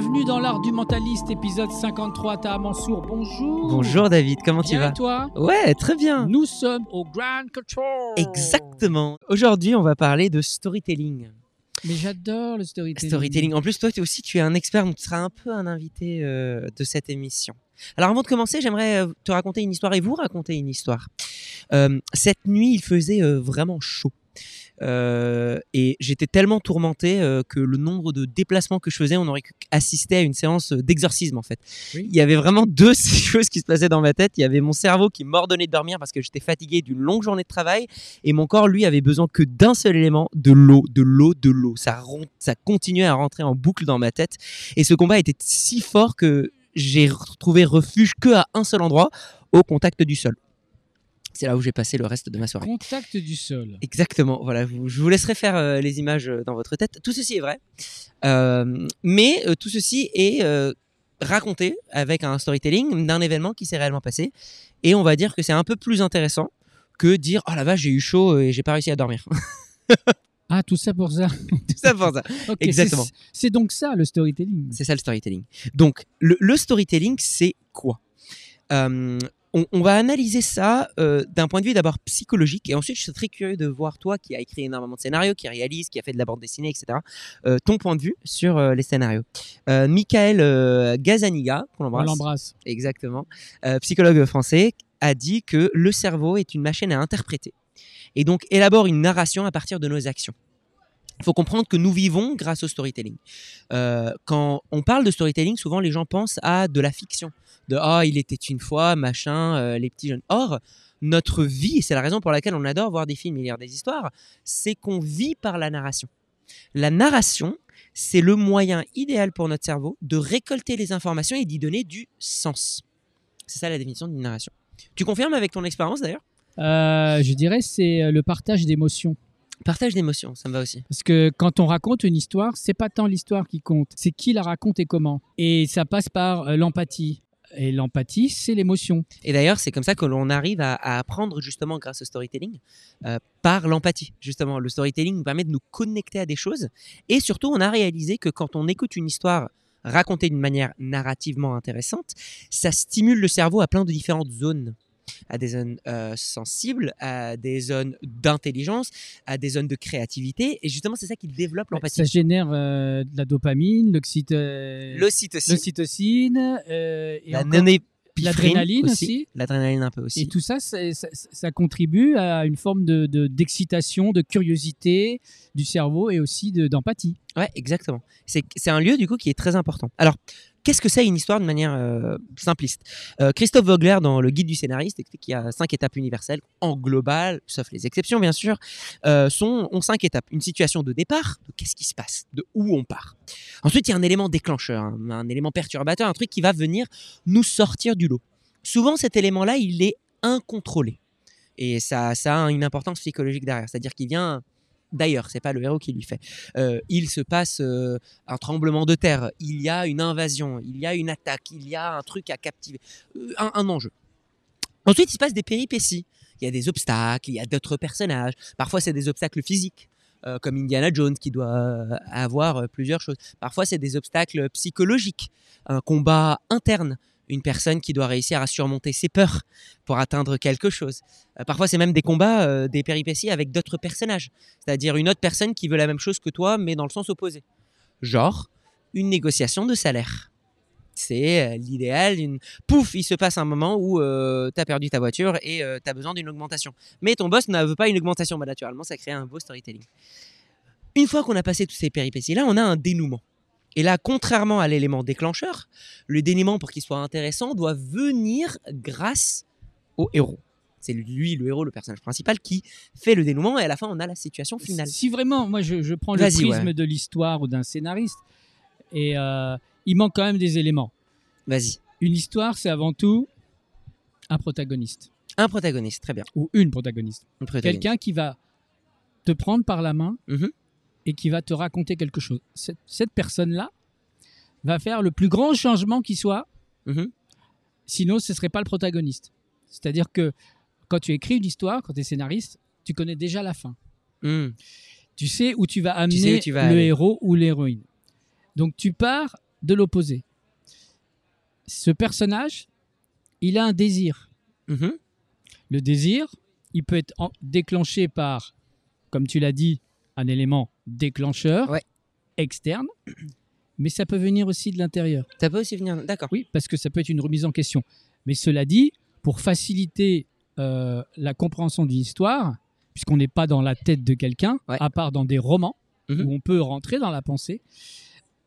Bienvenue dans l'art du mentaliste, épisode 53. Taha Mansour, bonjour. Bonjour David, comment tu vas et toi? Ouais, très bien. Nous sommes au Grand Control. Exactement. Aujourd'hui, on va parler de storytelling. Mais j'adore le storytelling. Storytelling. En plus, toi tu- aussi, tu es un expert, donc tu seras un peu un invité euh, de cette émission. Alors, avant de commencer, j'aimerais euh, te raconter une histoire et vous raconter une histoire. Euh, cette nuit, il faisait euh, vraiment chaud. Euh, et j'étais tellement tourmenté euh, que le nombre de déplacements que je faisais, on aurait assisté à une séance d'exorcisme en fait. Oui. Il y avait vraiment deux choses qui se passaient dans ma tête. Il y avait mon cerveau qui m'ordonnait de dormir parce que j'étais fatigué d'une longue journée de travail et mon corps lui avait besoin que d'un seul élément, de l'eau, de l'eau, de l'eau. Ça continuait à rentrer en boucle dans ma tête et ce combat était si fort que j'ai retrouvé refuge que à un seul endroit, au contact du sol. C'est là où j'ai passé le reste de ma soirée. Contact du sol. Exactement. Voilà, vous- je vous laisserai faire euh, les images euh, dans votre tête. Tout ceci est vrai, Euh, mais euh, tout ceci est raconté avec un storytelling d'un événement qui s'est réellement passé. Et on va dire que c'est un peu plus intéressant que dire oh la vache j'ai eu chaud et j'ai pas réussi à dormir. Ah, tout ça pour ça. Tout ça pour ça. Exactement. c'est- C'est donc ça le storytelling. C'est ça le storytelling. Donc, le, le storytelling, c'est quoi? Euh, on, on va analyser ça euh, d'un point de vue d'abord psychologique et ensuite je suis très curieux de voir toi qui a écrit énormément de scénarios, qui réalise, qui a fait de la bande dessinée, etc. euh, ton point de vue sur euh, les scénarios. Michael Gazaniga, qu'on On embrasse, l'embrasse. exactement, psychologue français, a dit que le cerveau est une machine à interpréter et donc élabore une narration à partir de nos actions. Il faut comprendre que nous vivons grâce au storytelling. Euh, quand on parle de storytelling, souvent les gens pensent à de la fiction, de ah il était une fois machin, euh, les petits jeunes. Or notre vie, c'est la raison pour laquelle on adore voir des films et lire des histoires, c'est qu'on vit par la narration. La narration, c'est le moyen idéal pour notre cerveau de récolter les informations et d'y donner du sens. C'est ça la définition d'une narration. Tu confirmes avec ton expérience d'ailleurs? Euh, je dirais c'est le partage d'émotions. Partage d'émotions, ça me va aussi. Parce que quand on raconte une histoire, c'est pas tant l'histoire qui compte, c'est qui la raconte et comment. Et ça passe par euh, l'empathie. Et l'empathie, c'est l'émotion. Et d'ailleurs, c'est comme ça que l'on arrive à, à apprendre justement grâce au storytelling, euh, par l'empathie. Justement, le storytelling nous permet de nous connecter à des choses. Et surtout, on a réalisé que quand on écoute une histoire racontée d'une manière narrativement intéressante, ça stimule le cerveau à plein de différentes zones à des zones euh, sensibles, à des zones d'intelligence, à des zones de créativité. Et justement, c'est ça qui développe l'empathie. Ça génère euh, de la dopamine, euh, L'ocytocine, euh, et la encore- l'adrénaline aussi. L'adrénaline un peu Et aussi. tout ça, ça, ça contribue à une forme de- de- d'excitation, de, curiosité du cerveau et aussi de- d'empathie. Ouais, exactement. C'est c'est un lieu du coup qui est très important. Alors, qu'est-ce que c'est une histoire de manière euh, simpliste? Euh, Christophe Vogler, dans le guide du scénariste, explique qu'il y a cinq étapes universelles, en global, sauf les exceptions bien sûr, euh, sont, ont cinq étapes. Une situation de départ, de qu'est-ce qui se passe, de où on part. Ensuite, il y a un élément déclencheur, un, un élément perturbateur, un truc qui va venir nous sortir du lot. Souvent, cet élément-là, il est incontrôlé. Et ça, ça a une importance psychologique derrière. C'est-à-dire qu'il vient d'ailleurs, c'est pas le héros qui lui fait. Euh, il se passe euh, un tremblement de terre, il y a une invasion, il y a une attaque, il y a un truc à captiver, euh, un, un enjeu. Ensuite, il se passe des péripéties. Il y a des obstacles, il y a d'autres personnages. Parfois, c'est des obstacles physiques, comme Indiana Jones qui doit avoir plusieurs choses. Parfois, c'est des obstacles psychologiques, un combat interne, une personne qui doit réussir à surmonter ses peurs pour atteindre quelque chose. Euh, parfois, c'est même des combats, euh, des péripéties avec d'autres personnages, c'est-à-dire une autre personne qui veut la même chose que toi, mais dans le sens opposé. Genre, une négociation de salaire. C'est euh, l'idéal. Une... Pouf, il se passe un moment où tu as perdu ta voiture et tu as besoin d'une augmentation. Mais ton boss ne veut pas une augmentation. Bah, naturellement, ça crée un beau storytelling. Une fois qu'on a passé toutes ces péripéties-là, on a un dénouement. Et là, contrairement à l'élément déclencheur, le dénouement, pour qu'il soit intéressant, doit venir grâce au héros. C'est lui, le héros, le personnage principal, qui fait le dénouement et à la fin, on a la situation finale. Si vraiment, moi je, je prends le prisme ouais. de l'histoire ou d'un scénariste, et euh, il manque quand même des éléments. Vas-y. Une histoire, c'est avant tout un protagoniste Un protagoniste, très bien. ou une protagoniste. Un protagoniste. Quelqu'un qui va te prendre par la main Mhm. Et qui va te raconter quelque chose. Cette, cette personne-là va faire le plus grand changement qui soit, Mhm. sinon ce serait pas le protagoniste. C'est-à-dire que quand tu écris une histoire, quand tu es scénariste, tu connais déjà la fin. Mhm. Tu sais où tu vas amener sais où tu vas le aller. héros ou l'héroïne. Donc tu pars de l'opposé. Ce personnage, il a un désir. Mhm. Le désir, il peut être en- déclenché par, comme tu l'as dit, un élément déclencheur Ouais. externe, mais ça peut venir aussi de l'intérieur. Ça peut aussi venir. D'accord. Oui, parce que ça peut être une remise en question. Mais cela dit, pour faciliter euh, la compréhension d'une histoire, puisqu'on n'est pas dans la tête de quelqu'un, Ouais. à part dans des romans, Mhm. où on peut rentrer dans la pensée,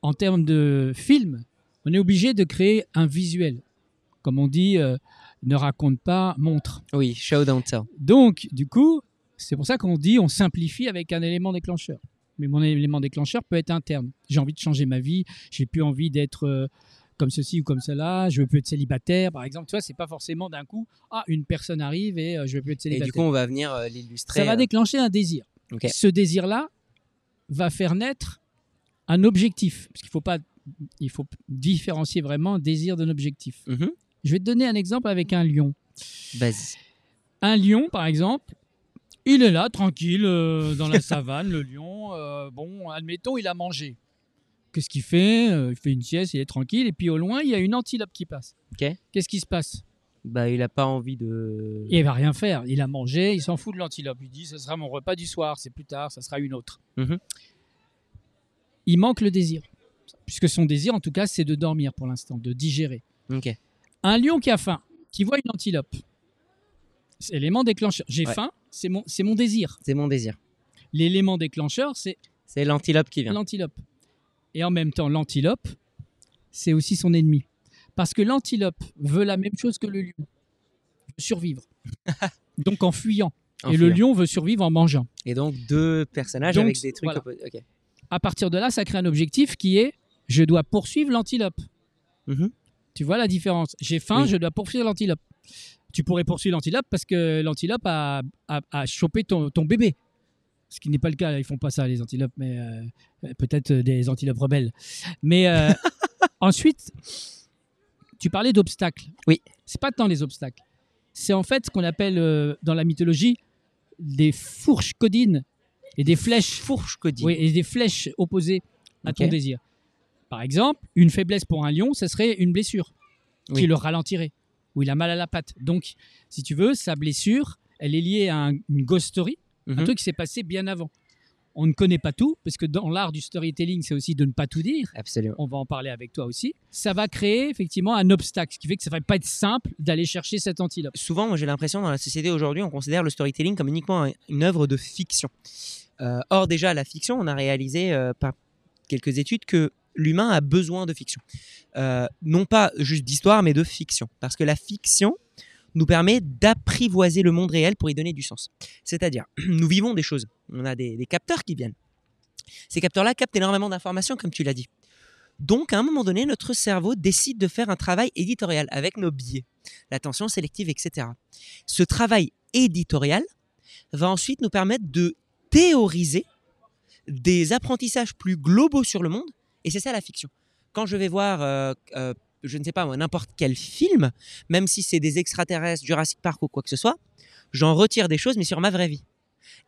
en termes de film, on est obligé de créer un visuel. Comme on dit, euh, ne raconte pas, montre. Oui, show don't tell. Donc, du coup, c'est pour ça qu'on dit on simplifie avec un élément déclencheur. Mais mon élément déclencheur peut être interne. J'ai envie de changer ma vie, j'ai plus envie d'être euh, comme ceci ou comme cela, je veux plus être célibataire, par exemple. Tu vois, c'est pas forcément d'un coup, ah, une personne arrive et euh, je veux plus être Et célibataire. du coup, on va venir euh, l'illustrer. ça va déclencher un désir. Ok. Ce désir-là va faire naître un objectif. Parce qu'il faut pas, il faut différencier vraiment un désir d'un objectif. mhm. Je vais te donner un exemple avec un lion. Vas-y. Un lion, par exemple, il est là, tranquille, euh, dans la savane, le lion. euh, bon, admettons, il a mangé. Qu'est-ce qu'il fait Euh, Il fait une sieste, il est tranquille. Et puis au loin, il y a une antilope qui passe. Ok. Qu'est-ce qui se passe? Bah, il a pas envie de. Il va rien faire. Il a mangé, il s'en fout de l'antilope. Il dit, ce sera mon repas du soir, c'est plus tard, ça sera une autre. Mhm. Il manque le désir. Puisque son désir, en tout cas, c'est de dormir pour l'instant, de digérer. Un lion qui a faim, qui voit une antilope, c'est l'élément déclencheur. J'ai Ouais. faim, c'est mon, c'est mon désir. C'est mon désir. L'élément déclencheur, c'est C'est l'antilope qui vient. l'antilope. Et en même temps, l'antilope, c'est aussi son ennemi. Parce que l'antilope veut la même chose que le lion. survivre. Donc en fuyant. En Et le lion veut survivre en mangeant. Et donc deux personnages Donc, avec des trucs. voilà. À partir de là, ça crée un objectif qui est je dois poursuivre l'antilope. Mhm. Tu vois la différence J'ai faim, Oui. je dois poursuivre l'antilope. Tu pourrais poursuivre l'antilope parce que l'antilope a, a, a chopé ton, ton bébé. Ce qui n'est pas le cas, ils font pas ça les antilopes, mais euh, peut-être des antilopes rebelles. Mais euh, ensuite, tu parlais d'obstacles. Oui. C'est pas tant les obstacles. C'est en fait ce qu'on appelle euh, dans la mythologie des fourches codines et des flèches Fourche codine. oui, et des flèches opposées à ton désir. Par exemple, une faiblesse pour un lion, ce serait une blessure Oui. qui le ralentirait, ou il a mal à la patte. Donc, si tu veux, sa blessure, elle est liée à un- une ghost story, un Mhm. truc qui s'est passé bien avant. On ne connaît pas tout, parce que dans l'art du storytelling, c'est aussi de ne pas tout dire. Absolument. On va en parler avec toi aussi. Ça va créer effectivement un obstacle, ce qui fait que ça va pas être simple d'aller chercher cette antilope. Souvent, moi j'ai l'impression dans la société aujourd'hui, on considère le storytelling comme uniquement un- une œuvre de fiction. Euh, or, déjà, la fiction, on a réalisé euh, par quelques études que l'humain a besoin de fiction. Euh, non pas juste d'histoire, mais de fiction. Parce que la fiction nous permet d'apprivoiser le monde réel pour y donner du sens. C'est-à-dire, nous vivons des choses. On a des, des capteurs qui viennent. Ces capteurs-là captent énormément d'informations, comme tu l'as dit. Donc, à un moment donné, notre cerveau décide de faire un travail éditorial avec nos biais, l'attention sélective, etc. Ce travail éditorial va ensuite nous permettre de théoriser des apprentissages plus globaux sur le monde, et c'est ça la fiction. Quand je vais voir, euh, euh, je ne sais pas n'importe quel film, même si c'est des extraterrestres, Jurassic Park ou quoi que ce soit, j'en retire des choses, mais sur ma vraie vie.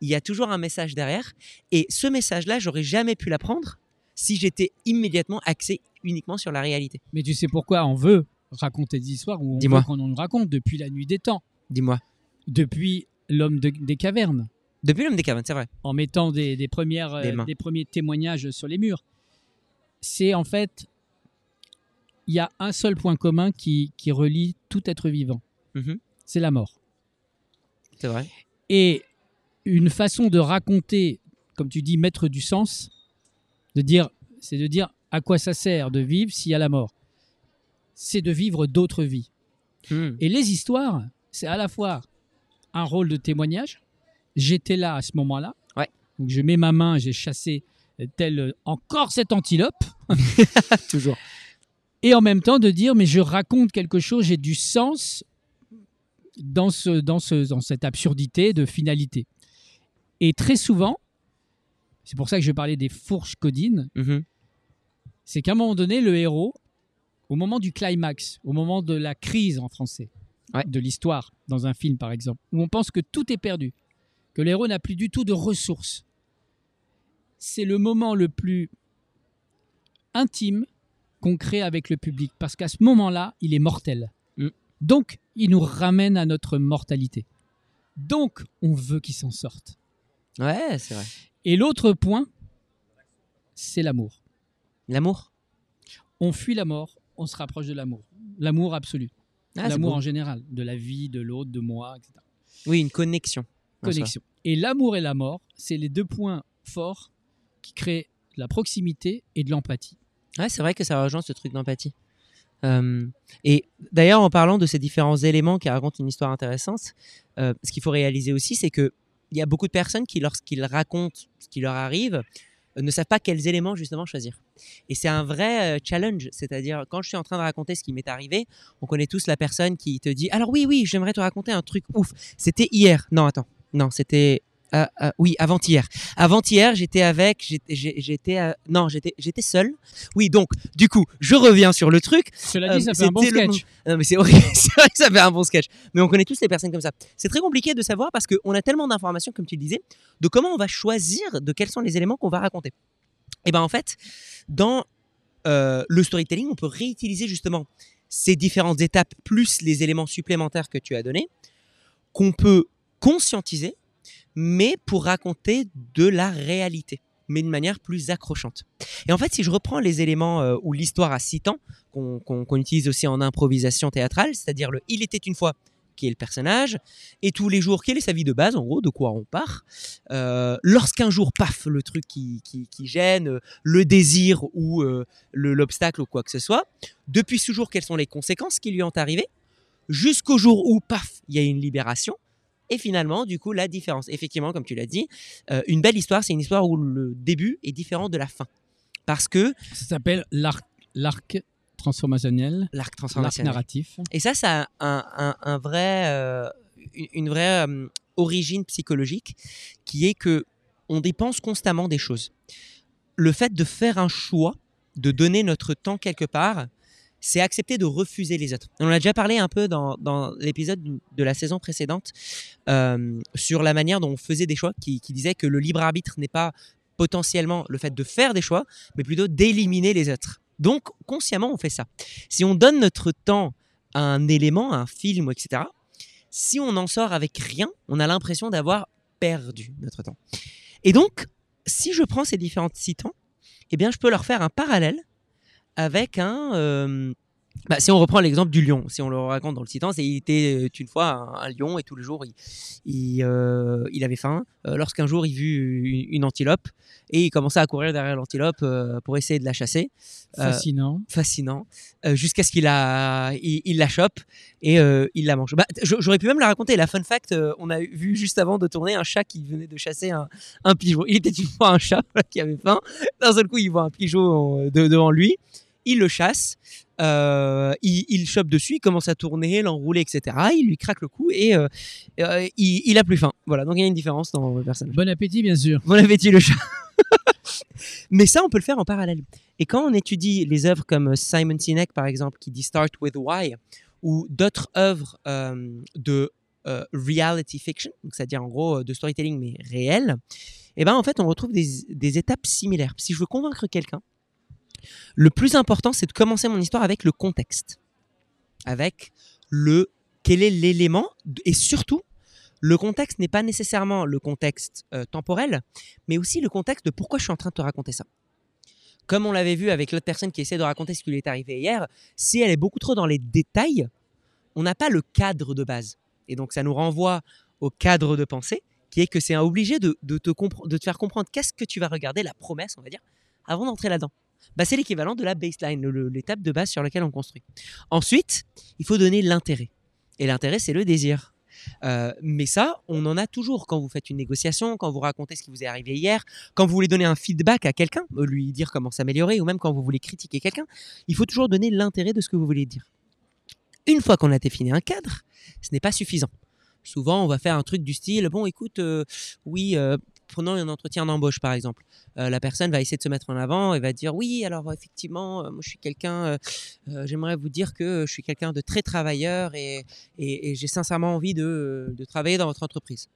Il y a toujours un message derrière, et ce message-là, j'aurais jamais pu l'apprendre si j'étais immédiatement axé uniquement sur la réalité. Mais tu sais pourquoi on veut raconter des histoires ou on Dis-moi. veut qu'on nous raconte depuis la nuit des temps, Dis-moi. depuis l'homme de- des cavernes. Depuis l'homme des cavernes, c'est vrai. en mettant des, des premières, euh, des premiers témoignages sur les murs. C'est en fait, il y a un seul point commun qui, qui relie tout être vivant, Mhm. c'est la mort. C'est vrai. Et une façon de raconter, comme tu dis, mettre du sens, de dire, c'est de dire à quoi ça sert de vivre s'il y a la mort. C'est de vivre d'autres vies. Hmm. Et les histoires, c'est à la fois un rôle de témoignage. J'étais là à ce moment-là. Ouais. Donc je mets ma main, j'ai chassé euh, tel euh, encore cette antilope. Toujours. Et en même temps de dire, mais je raconte quelque chose, j'ai du sens dans, ce, dans, ce, dans cette absurdité de finalité. Et très souvent, c'est pour ça que je parlais des fourches codines, Mhm. c'est qu'à un moment donné, le héros, au moment du climax, au moment de la crise en français, Ouais. de l'histoire, dans un film par exemple, où on pense que tout est perdu, que le héros n'a plus du tout de ressources, c'est le moment le plus intime qu'on crée avec le public. Parce qu'à ce moment-là, il est mortel. Mm. Donc, il nous ramène à notre mortalité. Donc, on veut qu'il s'en sorte. Ouais, c'est vrai. Et l'autre point, c'est l'amour. L'amour? On fuit la mort, on se rapproche de l'amour. L'amour absolu. Ah, l'amour en général, de la vie, de l'autre, de moi, etc. Oui, une connexion. Connexion. Et l'amour et la mort, c'est les deux points forts qui créent de la proximité et de l'empathie. Ouais, c'est vrai que ça rejoint ce truc d'empathie. Euh, et d'ailleurs, en parlant de ces différents éléments qui racontent une histoire intéressante, euh, ce qu'il faut réaliser aussi, c'est que il y a beaucoup de personnes qui, lorsqu'ils racontent ce qui leur arrive, euh, ne savent pas quels éléments justement choisir. Et c'est un vrai challenge, c'est-à-dire quand je suis en train de raconter ce qui m'est arrivé, on connaît tous la personne qui te dit alors oui oui, j'aimerais te raconter un truc ouf. C'était hier. Non attends, non c'était euh, euh, oui avant-hier. Avant-hier j'étais avec, j'étais, euh, non j'étais j'étais seul. Oui donc du coup je reviens sur le truc. Cela dit, ça fait un bon le sketch. Non, mais c'est horrible. vrai que ça fait un bon sketch. Mais on connaît tous les personnes comme ça. C'est très compliqué de savoir parce qu'on a tellement d'informations, comme tu le disais, de comment on va choisir de quels sont les éléments qu'on va raconter. Et ben en fait, dans le storytelling, on peut réutiliser justement ces différentes étapes plus les éléments supplémentaires que tu as donnés, qu'on peut conscientiser, mais pour raconter de la réalité, mais d'une manière plus accrochante. Et en fait, si je reprends les éléments euh, où l'histoire a six temps, qu'on utilise aussi en improvisation théâtrale, c'est-à-dire le Il était une fois qui est le personnage, et tous les jours, quelle est sa vie de base, en gros, de quoi on part. Euh, Lorsqu'un jour, paf, le truc qui, qui- qui gêne, euh, le désir ou euh, le- l'obstacle ou quoi que ce soit. Depuis ce jour, quelles sont les conséquences qui lui ont arrivé, jusqu'au jour où, paf, il y a une libération. Et finalement, du coup, la différence. Effectivement, comme tu l'as dit, euh, une belle histoire, c'est une histoire où le début est différent de la fin. Parce que Ça s'appelle l'arc, l'arc transformationnel, l'arc l'arc transformationnel. narratif. Et ça, ça a un, un- un vrai, euh, une- une vraie euh, origine psychologique qui est que on dépense constamment des choses. Le fait de faire un choix, de donner notre temps quelque part, c'est accepter de refuser les autres. On a déjà parlé un peu dans, l'épisode de la saison précédente euh, sur la manière dont on faisait des choix, qui, qui disait que le libre arbitre n'est pas potentiellement le fait de faire des choix, mais plutôt d'éliminer les autres. Donc, consciemment, on fait ça. Si on donne notre temps à un élément, à un film, etc., si on en sort avec rien, on a l'impression d'avoir perdu notre temps. Et donc, si je prends ces différents citants, eh bien, je peux leur faire un parallèle avec un. euh, bah, si on reprend l'exemple du lion, si on le raconte dans le citant, c'est il était euh, une fois un, un lion et tous les jours il, il, euh, il avait faim. Euh, Lorsqu'un jour il vit une, une antilope et il commençait à courir derrière l'antilope euh, pour essayer de la chasser Fascinant. fascinant jusqu'à ce qu'il la, il, il la chope et il la mange. Bah, J'aurais pu même la raconter. La fun fact, on a vu juste avant de tourner un chat qui venait de chasser un, un pigeon. Il était une fois un chat voilà, qui avait faim. D'un seul coup, il voit un pigeon de- devant lui. Il le chasse. euh, il, il chope dessus, il commence à tourner, l'enrouler, etc. Il lui craque le cou et euh, euh, il, il a plus faim. Voilà, donc il y a une différence dans le personnage. Bon appétit, bien sûr. Bon appétit le chat. Mais ça, on peut le faire en parallèle. Et quand on étudie les œuvres comme Simon Sinek, par exemple, qui dit Start with Why, ou d'autres œuvres euh, de euh, reality fiction, c'est-à-dire en gros de storytelling mais réel, et ben en fait on retrouve des, des étapes similaires. Si je veux convaincre quelqu'un, le plus important c'est de commencer mon histoire avec le contexte, avec le quel est l'élément et surtout le contexte n'est pas nécessairement le contexte euh, temporel, mais aussi le contexte de pourquoi je suis en train de te raconter ça. Comme on l'avait vu avec l'autre personne qui essaie de raconter ce qui lui est arrivé hier, si elle est beaucoup trop dans les détails, on n'a pas le cadre de base. Et donc ça nous renvoie au cadre de pensée, qui est que c'est obligé de, te faire comprendre qu'est-ce que tu vas regarder, la promesse, on va dire, avant d'entrer là-dedans. Bah, c'est l'équivalent de la baseline, l'étape de base sur laquelle on construit. Ensuite, il faut donner l'intérêt. Et l'intérêt, c'est le désir. Euh, mais ça, on en a toujours quand vous faites une négociation, quand vous racontez ce qui vous est arrivé hier, quand vous voulez donner un feedback à quelqu'un, euh, lui dire comment s'améliorer, ou même quand vous voulez critiquer quelqu'un, il faut toujours donner l'intérêt de ce que vous voulez dire. Une fois qu'on a défini un cadre, ce n'est pas suffisant. Souvent, on va faire un truc du style, bon, écoute, euh, oui, prenons un entretien d'embauche par exemple. Euh, la personne va essayer de se mettre en avant et va dire, oui, alors effectivement, euh, moi je suis quelqu'un, euh, j'aimerais vous dire que je suis quelqu'un de très travailleur et, et- et j'ai sincèrement envie de, de travailler dans votre entreprise.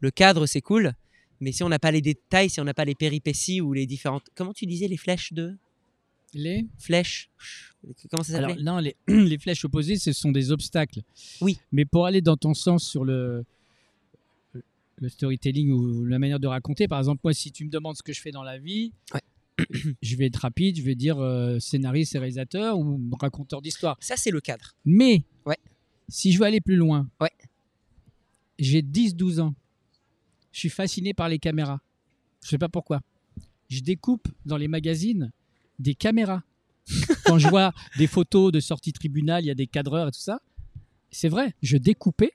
Le cadre, c'est cool, mais si on n'a pas les détails, si on n'a pas les péripéties ou les différentes... Comment tu disais les flèches de... Les? Flèches. Comment ça s'appelait? non, les, les flèches opposées, ce sont des obstacles. Oui. Mais pour aller dans ton sens sur le, le storytelling ou la manière de raconter, par exemple, moi, si tu me demandes ce que je fais dans la vie, Ouais. je vais être rapide, je vais dire euh, scénariste et réalisateur ou raconteur d'histoire. Ça, c'est le cadre. Mais Ouais. si je veux aller plus loin, Ouais. j'ai 10-12 ans. Je suis fasciné par les caméras. Je sais pas pourquoi. Je découpe dans les magazines des caméras. Quand je vois des photos de sortie tribunal, il y a des cadreurs et tout ça. C'est vrai, je découpais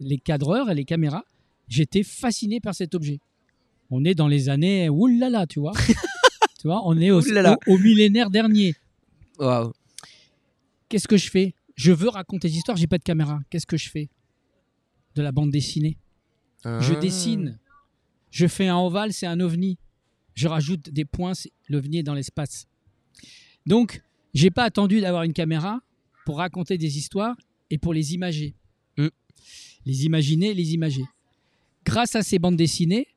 les cadreurs et les caméras. J'étais fasciné par cet objet. On est dans les années oulala, tu vois. tu vois, on est au, Oulala. au- au millénaire dernier. Qu'est-ce que je fais? Je veux raconter des histoires, j'ai pas de caméra. Qu'est-ce que je fais? De la bande dessinée. Je Ah. dessine. Je fais un ovale, c'est un ovni. Je rajoute des points, l'ovni est dans l'espace. Donc, j'ai pas attendu d'avoir une caméra pour raconter des histoires et pour les imager. Mm. Les imaginer, les imager. Grâce à ces bandes dessinées,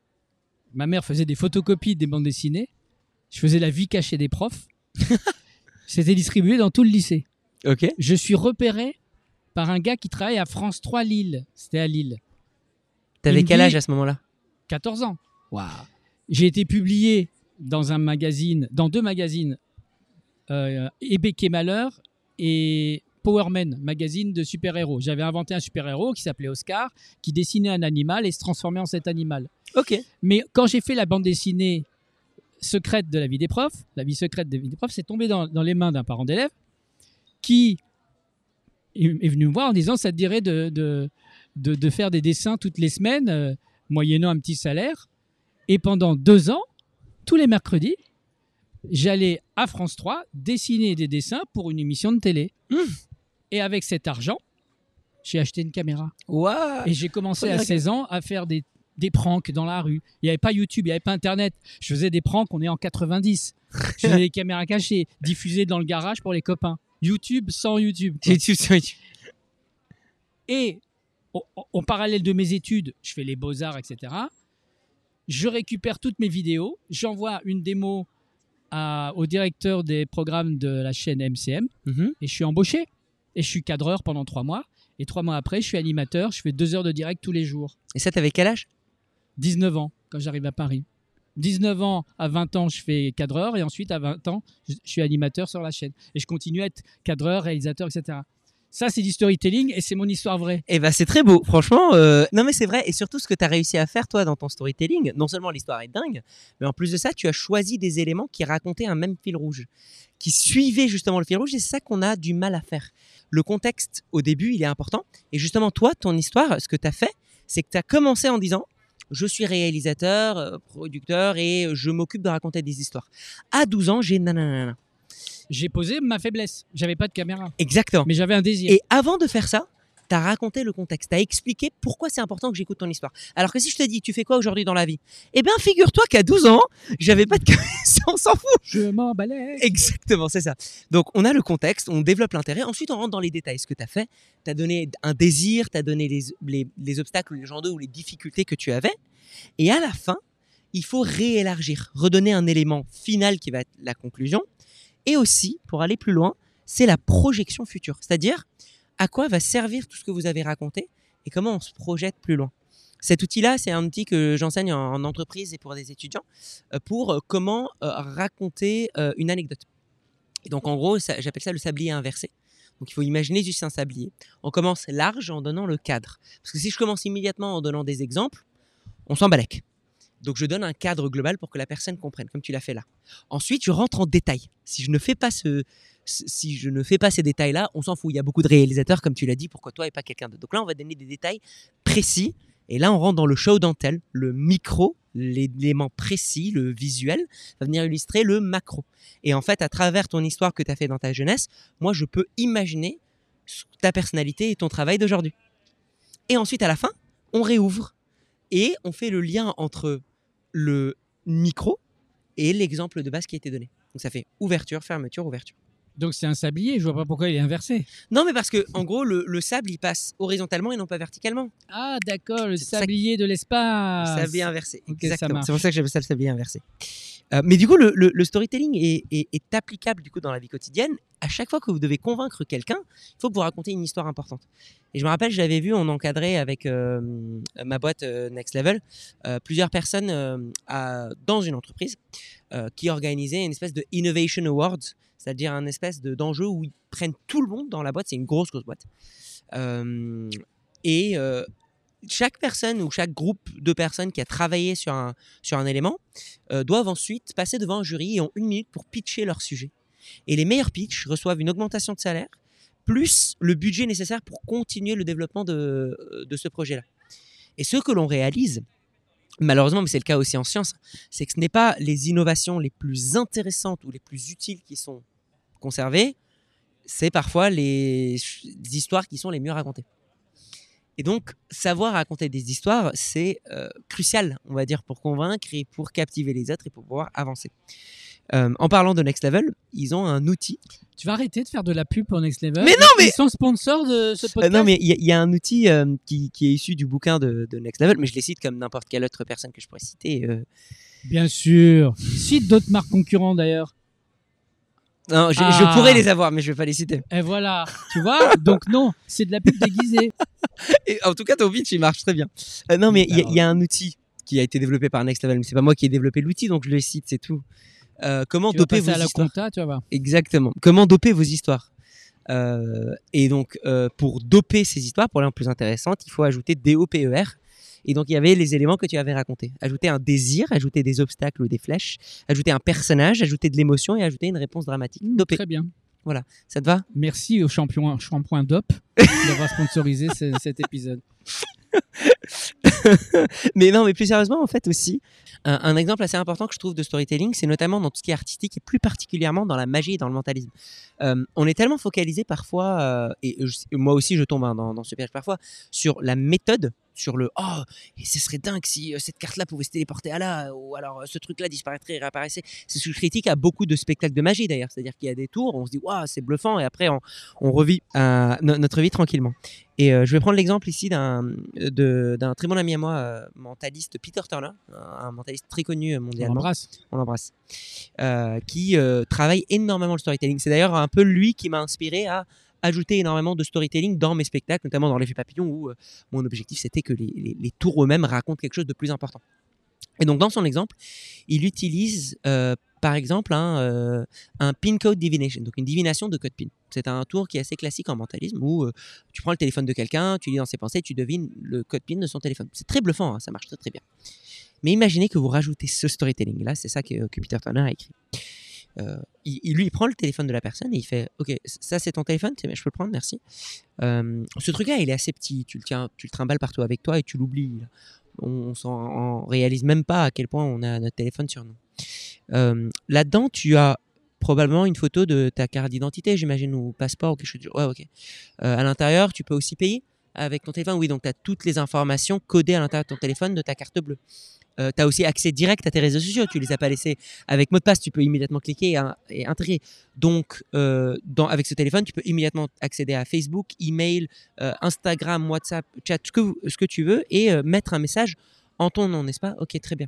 ma mère faisait des photocopies des bandes dessinées. Je faisais la vie cachée des profs. C'était distribué dans tout le lycée Ok. je suis repéré par un gars qui travaille à France 3 Lille. C'était à Lille. T'avais quel âge à ce moment-là? 14 ans. J'ai été publié dans un magazine, dans deux magazines, euh, et Malheur et Powerman, magazine de super-héros. J'avais inventé un super-héros qui s'appelait Oscar, qui dessinait un animal et se transformait en cet animal. Ok. Mais quand j'ai fait la bande dessinée secrète de la vie des profs, la vie secrète de la vie des profs, c'est tombé dans, dans les mains d'un parent d'élève qui est est venu me voir en disant ça te dirait de, de, de, de faire des dessins toutes les semaines, euh, moyennant un petit salaire. Et pendant deux ans, tous les mercredis, j'allais à France 3 dessiner des dessins pour une émission de télé. Mmh. Et avec cet argent, j'ai acheté une caméra. Et j'ai commencé à Regarde. 16 ans à faire des, des pranks dans la rue. Il n'y avait pas YouTube, il n'y avait pas Internet. Je faisais des pranks, on est en 90. Je faisais des caméras cachées, diffusées dans le garage pour les copains. YouTube sans YouTube. quoi. YouTube sur YouTube. Et en, parallèle de mes études, je fais les beaux-arts, etc. Je récupère toutes mes vidéos, j'envoie une démo à- au directeur des programmes de la chaîne MCM Mhm. et je suis embauché. Et je suis cadreur pendant trois mois. Et trois mois après, je suis animateur, je fais deux heures de direct tous les jours. Et ça, t'avais quel âge? 19 ans quand j'arrive à Paris. 19 ans à 20 ans, je fais cadreur et ensuite à 20 ans, je suis animateur sur la chaîne. Et je continue à être cadreur, réalisateur, etc. Ça, c'est du storytelling et c'est mon histoire vraie. Eh ben, c'est très beau, franchement. euh, Non, mais c'est vrai. Et surtout, ce que tu as réussi à faire, toi, dans ton storytelling, non seulement l'histoire est dingue, mais en plus de ça, tu as choisi des éléments qui racontaient un même fil rouge, qui suivaient justement le fil rouge. Et c'est ça qu'on a du mal à faire. Le contexte, au début, il est important. Et justement, toi, ton histoire, ce que tu as fait, c'est que tu as commencé en disant je suis réalisateur, euh, producteur et je m'occupe de raconter des histoires. À 12 ans, j'ai nanana. J'ai posé ma faiblesse. J'avais pas de caméra, Exactement. mais j'avais un désir. Et avant de faire ça, tu as raconté le contexte, tu as expliqué pourquoi c'est important que j'écoute ton histoire. Alors que si je te dis, tu fais quoi aujourd'hui dans la vie? Eh bien, figure-toi qu'à 12 ans, j'avais pas de on s'en fout. je m'emballais. Exactement, c'est ça. Donc, on a le contexte, on développe l'intérêt, ensuite on rentre dans les détails. Ce que tu as fait, tu as donné un désir, tu as donné les, les, les obstacles, les gens d'eux ou les difficultés que tu avais. Et à la fin, il faut réélargir, redonner un élément final qui va être la conclusion. Et aussi, pour aller plus loin, c'est la projection future. C'est-à-dire, à quoi va servir tout ce que vous avez raconté et comment on se projette plus loin. Cet outil-là, c'est un outil que j'enseigne en en entreprise et pour des étudiants euh, pour euh, comment euh, raconter une anecdote. Donc, en gros, j'appelle ça le sablier inversé. Donc, il faut imaginer juste un sablier. On commence large en donnant le cadre. Parce que si je commence immédiatement en donnant des exemples, on s'embalèque. Donc, je donne un cadre global pour que la personne comprenne, comme tu l'as fait là. Ensuite, je rentre en détail. Si je ne fais pas ce- si je ne fais pas ces détails-là, on s'en fout. Il y a beaucoup de réalisateurs, comme tu l'as dit, pourquoi toi et pas quelqu'un d'autre. Donc là, on va donner des détails précis. Et là, on rentre dans le show dentelle, le micro, l'élément précis, le visuel, va venir illustrer le macro. Et en fait, à travers ton histoire que tu as fait dans ta jeunesse, moi, je peux imaginer ta personnalité et ton travail d'aujourd'hui. Et ensuite, à la fin, on réouvre et on fait le lien entre le micro et l'exemple de base qui a été donné. Donc ça fait ouverture, fermeture, ouverture. Donc c'est un sablier, je vois pas pourquoi il est inversé. Non, mais parce que en gros, le, le sable, il passe horizontalement et non pas verticalement. Ah d'accord, le ça sablier de l'espace. Le sablier inversé. Exactement. C'est pour ça que j'appelle ça le sablier inversé. Euh, mais du coup, le, storytelling est, est- est applicable du coup dans la vie quotidienne. À chaque fois que vous devez convaincre quelqu'un, il faut que vous racontez une histoire importante. Et je me rappelle, je l'avais vu, on encadrait avec euh, ma boîte euh, Next Level plusieurs personnes à- dans une entreprise qui organisaient une espèce de Innovation Awards, c'est-à-dire un espèce de- d'enjeu où ils prennent tout le monde dans la boîte. C'est une grosse, grosse boîte. Euh, et euh, chaque personne ou chaque groupe de personnes qui a travaillé sur un, sur un élément euh, doivent ensuite passer devant un jury et ont une minute pour pitcher leur sujet. Et les meilleurs pitchs reçoivent une augmentation de salaire plus le budget nécessaire pour continuer le développement de, de ce projet-là. Et ce que l'on réalise, malheureusement, mais c'est le cas aussi en sciences, c'est que ce n'est pas les innovations les plus intéressantes ou les plus utiles qui sont conservées, c'est parfois les histoires qui sont les mieux racontées. Et donc, savoir raconter des histoires, c'est euh, crucial, on va dire, pour convaincre et pour captiver les autres et pour pouvoir avancer. Euh, en parlant de Next Level, ils ont un outil. Tu vas arrêter de faire de la pub pour Next Level. Mais non, mais- Ils sont sponsors de ce Euh, podcast. non, mais il y, a- il y a un outil euh, qui, qui est issu du bouquin de, de Next Level, mais je les cite comme n'importe quelle autre personne que je pourrais citer. Bien sûr. Cite d'autres marques concurrentes d'ailleurs. Non, je, Ah. je pourrais les avoir, mais je vais pas les citer. Et voilà. Tu vois? Donc non, c'est de la pub déguisée. Et en tout cas, ton pitch, il marche très bien. Non, mais il y, y a un outil qui a été développé par Next Level, mais c'est pas moi qui ai développé l'outil, donc je le cite, c'est tout. Euh, comment Tu doper vos à la histoires compta, tu vas voir. Exactement. Comment doper vos histoires Euh, Et donc, euh, pour doper ces histoires, pour les rendre plus intéressantes, il faut ajouter DOPER. Et donc, il y avait les éléments que tu avais racontés. Ajouter un désir, ajouter des obstacles ou des flèches, ajouter un personnage, ajouter de l'émotion et ajouter une réponse dramatique. Mmh, Dopé. Très bien. Ça te va? Merci au champion, shampoing DOP d'avoir sponsorisé ce- cet épisode. mais non, mais plus sérieusement, en fait aussi, un, exemple assez important que je trouve de storytelling, c'est notamment dans tout ce qui est artistique et plus particulièrement dans la magie et dans le mentalisme. Euh, on est tellement focalisé parfois, euh, et moi aussi je tombe hein, dans, ce piège parfois, sur la méthode, sur le oh, ce serait dingue si euh, cette carte-là pouvait se téléporter à là, ou alors ce truc-là disparaîtrait et réapparaissait. C'est ce que je critique à beaucoup de spectacles de magie d'ailleurs, c'est-à-dire qu'il y a des tours, on se dit waouh, c'est bluffant, et après on, on revit no- notre vie tranquillement. Et je vais prendre l'exemple ici d'un d'un très bon ami à moi, euh, mentaliste Peter Turner, un, mentaliste très connu euh, On mondialement. embrasse. On l'embrasse. Euh, qui travaille énormément le storytelling. C'est d'ailleurs un peu lui qui m'a inspiré à ajouter énormément de storytelling dans mes spectacles, notamment dans l'effet papillon, où euh, mon objectif c'était que les, les- les tours eux-mêmes racontent quelque chose de plus important. Et donc dans son exemple, il utilise euh, par exemple un, euh, pin code divination, donc une divination de code PIN. C'est un tour qui est assez classique en mentalisme où euh, tu prends le téléphone de quelqu'un, tu lis dans ses pensées, tu devines le code PIN de son téléphone. C'est très bluffant, hein, ça marche très très bien. Mais imaginez que vous rajoutez ce storytelling là, c'est ça que, Peter Turner a écrit. Euh, il, lui prend le téléphone de la personne et il fait ok ça c'est ton téléphone je peux le prendre merci Euh, ce truc là il est assez petit tu le tiens tu le trimbales partout avec toi et tu l'oublies on, on réalise même pas à quel point on a notre téléphone sur nous Euh, là dedans tu as probablement une photo de ta carte d'identité j'imagine ou passeport ou quelque chose ouais ok Euh, à l'intérieur tu peux aussi payer avec ton téléphone oui donc tu as toutes les informations codées à l'intérieur de ton téléphone de ta carte bleue euh, tu as aussi accès direct à tes réseaux sociaux. Tu les as pas laissés avec mot de passe. Tu peux immédiatement cliquer et, in- et intégrer. Donc, avec ce téléphone, tu peux immédiatement accéder à Facebook, email, Instagram, WhatsApp, chat, ce que, tu veux et mettre un message en ton nom, n'est-ce pas? Ok, très bien.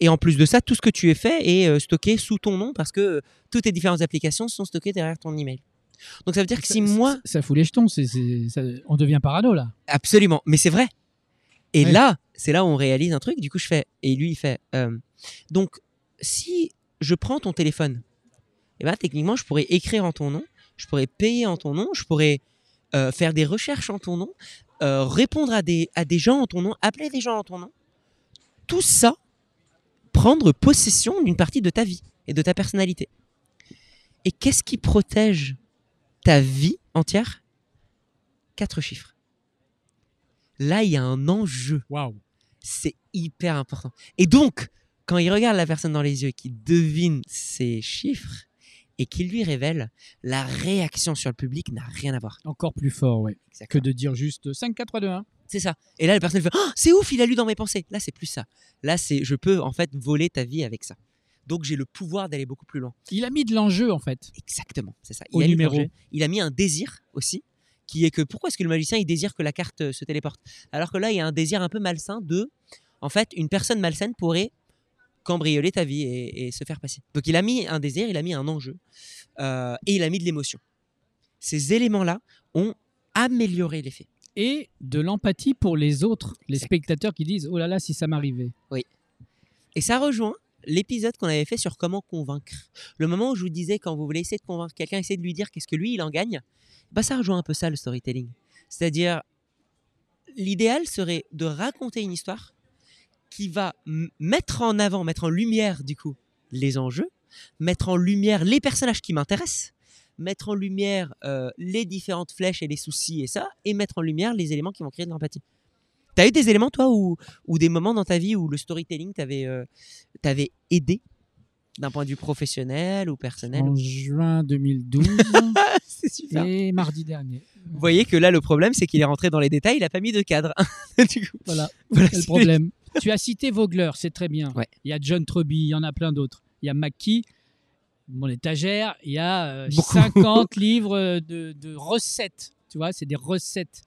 Et en plus de ça, tout ce que tu es fait est euh, stocké sous ton nom parce que euh, toutes tes différentes applications sont stockées derrière ton email. Donc ça veut dire que si Ça- moi, ça, fout les jetons. ça- on devient parano là. Absolument, mais c'est vrai. Et Ouais. là, c'est là où on réalise un truc. Du coup, je fais, et lui, il fait. euh, donc, si je prends ton téléphone, et ben techniquement, je pourrais écrire en ton nom, je pourrais payer en ton nom, je pourrais euh, faire des recherches en ton nom, euh, répondre à des, à des gens en ton nom, appeler des gens en ton nom. Tout ça, prendre possession d'une partie de ta vie et de ta personnalité. Et qu'est-ce qui protège ta vie entière? Quatre chiffres. Là, il y a un enjeu. Waouh. C'est hyper important. Et donc, quand il regarde la personne dans les yeux et qu'il devine ses chiffres et qu'il lui révèle, la réaction sur le public n'a rien à voir. Encore plus fort, ouais. Que de dire juste 5, 4, 3, 2, 1. C'est ça. Et là, la personne fait Oh, C'est ouf, il a lu dans mes pensées. Là, c'est plus ça. Là, c'est je peux en fait voler ta vie avec ça. Donc, j'ai le pouvoir d'aller beaucoup plus loin. Il a mis de l'enjeu en fait. Exactement, c'est ça. Au a mis numéro. l'enjeu. Il a mis un désir aussi, qui est que pourquoi est-ce que le magicien il désire que la carte euh, se téléporte? Alors que là, il y a un désir un peu malsain de, en fait, une personne malsaine pourrait cambrioler ta vie et, et se faire passer. Donc il a mis un désir, il a mis un enjeu euh, et il a mis de l'émotion. Ces éléments-là ont amélioré l'effet. Et de l'empathie pour les autres, les Exact. spectateurs qui disent Oh là là, si ça m'arrivait. Et ça rejoint l'épisode qu'on avait fait sur comment convaincre. Le moment où je vous disais, quand vous voulez essayer de convaincre quelqu'un, essayez de lui dire qu'est-ce que lui, il en gagne. Bah, ça rejoint un peu ça, le storytelling. C'est-à-dire, l'idéal serait de raconter une histoire qui va mettre en avant, mettre en lumière, du coup, les enjeux, mettre en lumière les personnages qui m'intéressent, mettre en lumière euh, les différentes flèches et les soucis et ça, et mettre en lumière les éléments qui vont créer de l'empathie. T'as eu des éléments, toi, ou, ou des moments dans ta vie où le storytelling t'avait euh, t'avait aidé d'un point de vue professionnel ou personnel En juin 2012 C'est super. et mardi dernier. Vous voyez que là, le problème, c'est qu'il est rentré dans les détails, il a pas mis de cadre. du coup, Voilà, voilà, c'est le problème. tu as cité Vogler, c'est très bien. Ouais. Il y a John Truby, il y en a plein d'autres. Il y a Mackie, mon étagère, il y a euh, Beaucoup. 50 livres de, de recettes. Tu vois, c'est des recettes.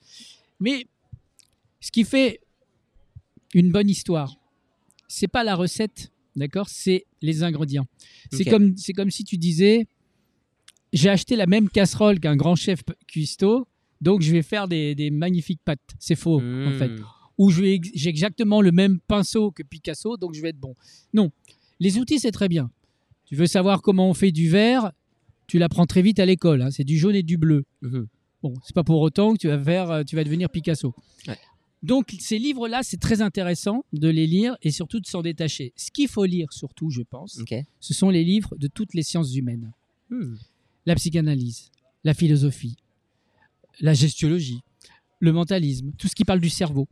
Mais ce qui fait une bonne histoire, c'est pas la recette, d'accord C'est les ingrédients. C'est comme, c'est comme si tu disais j'ai acheté la même casserole qu'un grand chef cuistot, donc je vais faire des, des magnifiques pâtes. C'est faux, en fait Hmm. ou j'ai exactement le même pinceau que Picasso, donc je vais être bon. Non, les outils, c'est très bien. Tu veux savoir comment on fait du vert, tu l'apprends très vite à l'école. hein, c'est du jaune et du bleu. Mhm. Bon, c'est pas pour autant que tu vas, faire, euh, tu vas devenir Picasso. Ouais. Donc, ces livres-là, c'est très intéressant de les lire et surtout de s'en détacher. Ce qu'il faut lire, surtout, je pense, ce sont les livres de toutes les sciences humaines Hmm. la psychanalyse, la philosophie, la gestiologie, le mentalisme, tout ce qui parle du cerveau,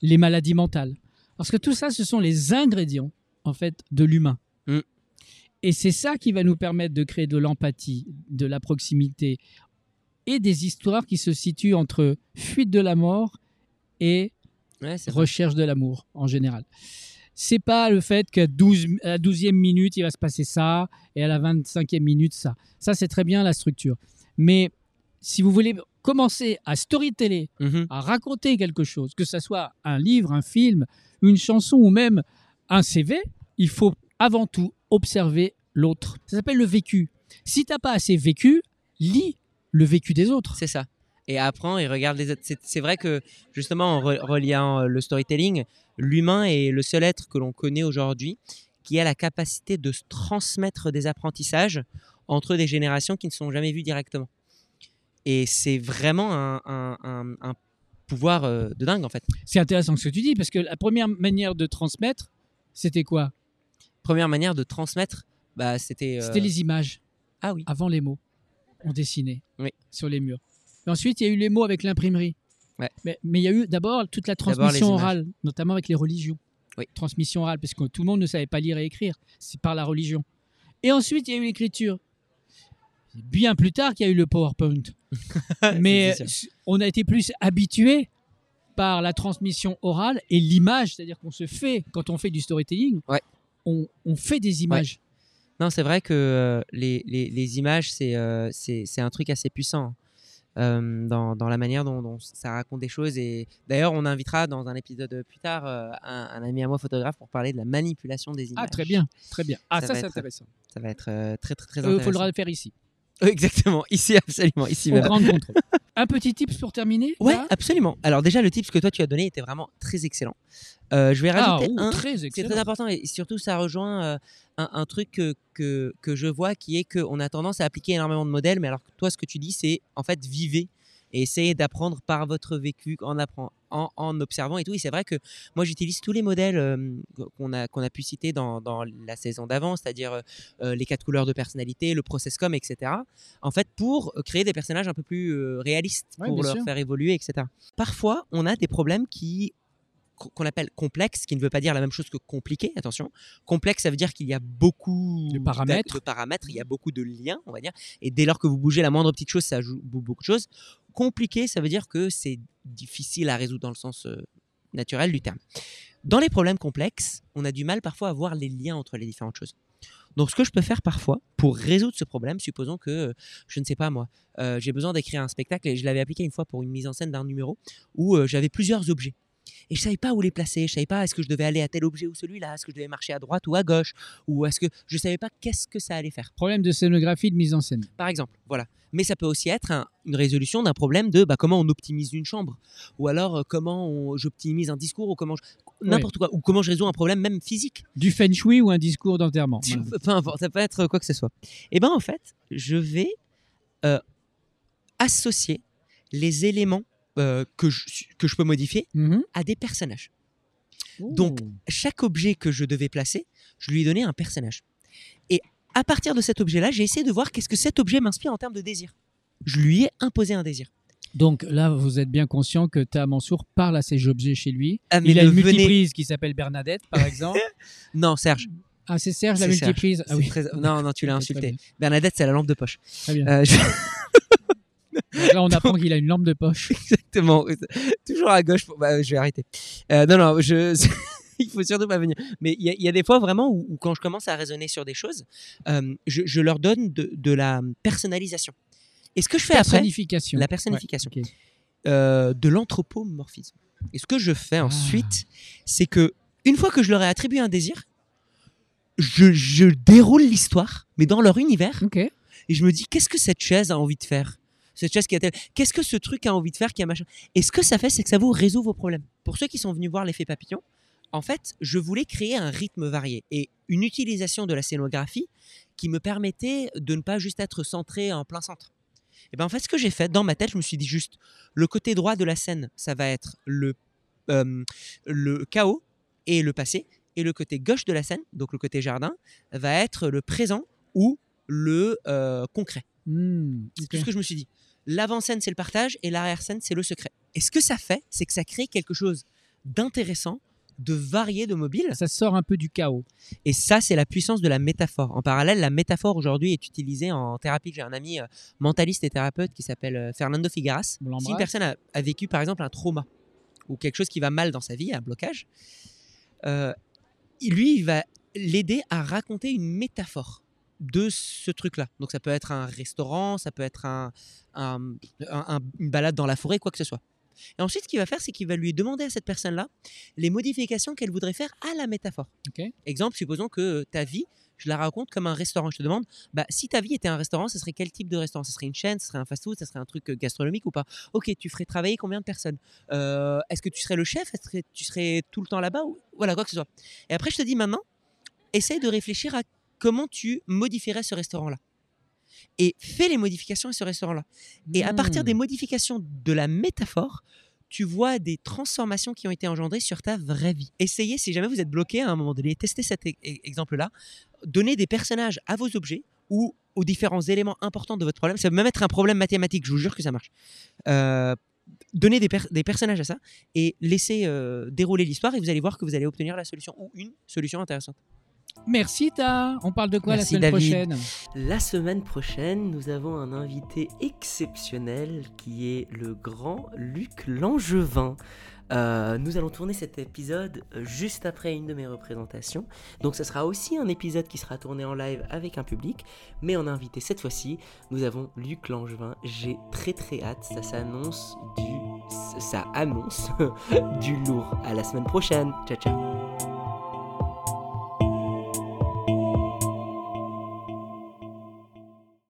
les maladies mentales. Parce que tout ça, ce sont les ingrédients, en fait, de l'humain. Mm. Et c'est ça qui va nous permettre de créer de l'empathie, de la proximité et des histoires qui se situent entre fuite de la mort et Ouais, recherche de l'amour en général. C'est pas le fait qu'à 12, à la 12e minute, il va se passer ça et à la 25e minute, ça. Ça, c'est très bien la structure. Mais si vous voulez commencer à storyteller, Mhm. à raconter quelque chose, que ce soit un livre, un film, une chanson ou même un CV, il faut avant tout observer l'autre. Ça s'appelle le vécu. Si t'as pas assez vécu, lis le vécu des autres. C'est ça. Et apprends et regarde les autres. C'est vrai que justement, en re- reliant euh, le storytelling, l'humain est le seul être que l'on connaît aujourd'hui qui a la capacité de se transmettre des apprentissages entre des générations qui ne sont jamais vues directement. Et c'est vraiment un, un- un- un pouvoir euh, de dingue en fait. C'est intéressant ce que tu dis parce que la première manière de transmettre, c'était quoi? Première manière de transmettre, bah, c'était. euh, C'était les images. Ah oui. Avant les mots, on dessinait Oui. sur les murs. Et ensuite, il y a eu les mots avec l'imprimerie. Ouais. Mais, mais il y a eu d'abord toute la transmission orale, notamment avec les religions. Oui. Transmission orale, parce que tout le monde ne savait pas lire et écrire. C'est par la religion. Et ensuite, il y a eu l'écriture. Bien plus tard qu'il y a eu le PowerPoint. Mais on a été plus habitué par la transmission orale et l'image, c'est-à-dire qu'on se fait, quand on fait du storytelling, Ouais. On, on fait des images. Non, c'est vrai que euh, les, les- les images, c'est euh, c'est un truc assez puissant euh, dans, dans la manière dont, dont ça raconte des choses. Et d'ailleurs, on invitera dans un épisode plus tard euh, un, un ami à moi photographe pour parler de la manipulation des images. Ah, très bien, très bien. Ah, Ça c'est intéressant. Ça va être euh, très très très Il intéressant. faudra le faire ici, Exactement, ici absolument, ici. au voilà. grand contrôle. Un petit tips pour terminer Ouais, là absolument. Alors déjà, le tips que toi tu as donné était vraiment très excellent. Euh, je vais Ah, rajouter un. très C'est très important et surtout ça rejoint euh, un, un truc que, que, que je vois qui est qu'on a tendance à appliquer énormément de modèles, mais alors que toi ce que tu dis c'est en fait vivez et essayez d'apprendre par votre vécu en, apprend, en, en observant et tout. Et c'est vrai que moi j'utilise tous les modèles euh, qu'on a, qu'on a pu citer dans, dans la saison d'avant, c'est-à-dire euh, euh, les quatre couleurs de personnalité, le process-com, etc. En fait pour créer des personnages un peu plus euh, réalistes, Ouais, pour leur sûr. faire évoluer, etc. Parfois on a des problèmes qui qu'on appelle complexe, qui ne veut pas dire la même chose que compliqué, attention. Complexe, ça veut dire qu'il y a beaucoup De paramètres. de paramètres, il y a beaucoup de liens, on va dire. Et dès lors que vous bougez la moindre petite chose, ça joue beaucoup de choses. Compliqué, ça veut dire que c'est difficile à résoudre dans le sens euh, naturel du terme. Dans les problèmes complexes, on a du mal parfois à voir les liens entre les différentes choses. Donc, ce que je peux faire parfois pour résoudre ce problème, supposons que, euh, je ne sais pas moi, euh, j'ai besoin d'écrire un spectacle et je l'avais appliqué une fois pour une mise en scène d'un numéro où euh, j'avais plusieurs objets. Et je savais pas où les placer. Je savais pas est-ce que je devais aller à tel objet ou celui-là, est-ce que je devais marcher à droite ou à gauche, ou est-ce que je savais pas qu'est-ce que ça allait faire. Problème de scénographie, de mise en scène. Par exemple, voilà. Mais ça peut aussi être un- une résolution d'un problème de bah, comment on optimise une chambre, ou alors euh, comment j'optimise un discours, ou comment je- n'importe quoi, ou comment je résous un problème même physique. Du feng shui ou un discours d'enterrement. Peu importe, ça peut être quoi que ce soit. Et ben en fait, je vais euh, associer les éléments euh, que, je, que je peux modifier Mhm. à des personnages. Donc. Chaque objet que je devais placer, je lui ai donné un personnage. Et à partir de cet objet-là, j'ai essayé de voir qu'est-ce que cet objet m'inspire en termes de désir. Je lui ai imposé un désir. Donc là, vous êtes bien conscient que Ta Mansour parle à ses objets chez lui. Ah, mais Il a ne une venez- multiprise qui s'appelle Bernadette, par exemple. Non, Serge. ah, c'est Serge la multiprise. Ah c'est oui. très- Non, non, tu l'as insulté. Bernadette, c'est la lampe de poche. Très bien. Euh, je- Donc là, on apprend qu'il a une lampe de poche. Exactement. Toujours à gauche. pour- bah, je vais arrêter. Euh, non, non, je... il faut surtout pas venir. Mais il y, a- il y a des fois vraiment où, où quand je commence à raisonner sur des choses, euh, je, je leur donne de, de la personnalisation. Et ce que je fais après, la Ouais, ok. euh, de l'anthropomorphisme. Et ce que je fais Ah. ensuite, c'est que une fois que je leur ai attribué un désir, je, je déroule l'histoire, mais dans leur univers, Ok. et je me dis qu'est-ce que cette chaise a envie de faire? Chaise qui a tel... qu'est-ce que ce truc a envie de faire qui a machin? Et ce que ça fait c'est que ça vous résout vos problèmes. Pour ceux qui sont venus voir l'effet papillon en fait je voulais créer un rythme varié et une utilisation de la scénographie qui me permettait de ne pas juste être centré en plein centre. Et ben en fait ce que j'ai fait dans ma tête je me suis dit juste le côté droit de la scène ça va être le euh, le chaos et le passé et le côté gauche de la scène donc le côté jardin va être le présent ou le euh, concret. Hmm, c'est tout ce que je me suis dit. L'avant-scène, c'est le partage et l'arrière-scène, c'est le secret. Et ce que ça fait, c'est que ça crée quelque chose d'intéressant, de varié, de mobile. Ça sort un peu du chaos. Et ça, c'est la puissance de la métaphore. En parallèle, la métaphore aujourd'hui est utilisée en thérapie. J'ai un ami euh, mentaliste et thérapeute qui s'appelle euh, Fernando Figueras. Si une personne a, a vécu, par exemple, un trauma ou quelque chose qui va mal dans sa vie, un blocage, euh, lui, il va l'aider à raconter une métaphore de ce truc-là. Donc ça peut être un restaurant, ça peut être un, un- un- un- une balade dans la forêt, quoi que ce soit. Et ensuite, ce qu'il va faire, c'est qu'il va lui demander à cette personne-là les modifications qu'elle voudrait faire à la métaphore. Exemple, supposons que ta vie, je la raconte comme un restaurant. Je te demande, bah, si ta vie était un restaurant, ce serait quel type de restaurant? Ce serait une chaîne, ce serait un fast-food, ce serait un truc euh, gastronomique ou pas? Ok, tu ferais travailler combien de personnes? Euh, Est-ce que tu serais le chef? Est-ce que tu serais tout le temps là-bas ou... Voilà, quoi que ce soit. Et après, je te dis maintenant, essaye de réfléchir à comment tu modifierais ce restaurant-là. Et fais les modifications à ce restaurant-là. Et à partir Hmm. des modifications de la métaphore, tu vois des transformations qui ont été engendrées sur ta vraie vie. Essayez, si jamais vous êtes bloqué à un moment donné, testez cet e- e- exemple-là. Donnez des personnages à vos objets ou aux différents éléments importants de votre problème. Ça peut même être un problème mathématique, je vous jure que ça marche. Euh, donnez des, per- des personnages à ça et laissez euh, dérouler l'histoire et vous allez voir que vous allez obtenir la solution ou une solution intéressante. Merci, Ta. On parle de quoi Merci, la semaine David. prochaine? La semaine prochaine, nous avons un invité exceptionnel qui est le grand Luc Langevin. Euh, nous allons tourner cet épisode juste après une de mes représentations. Donc ce sera aussi un épisode qui sera tourné en live avec un public. Mais en invité cette fois-ci, nous avons Luc Langevin. J'ai très très hâte. Ça s'annonce du... Ça annonce du lourd. À la semaine prochaine. Ciao ciao.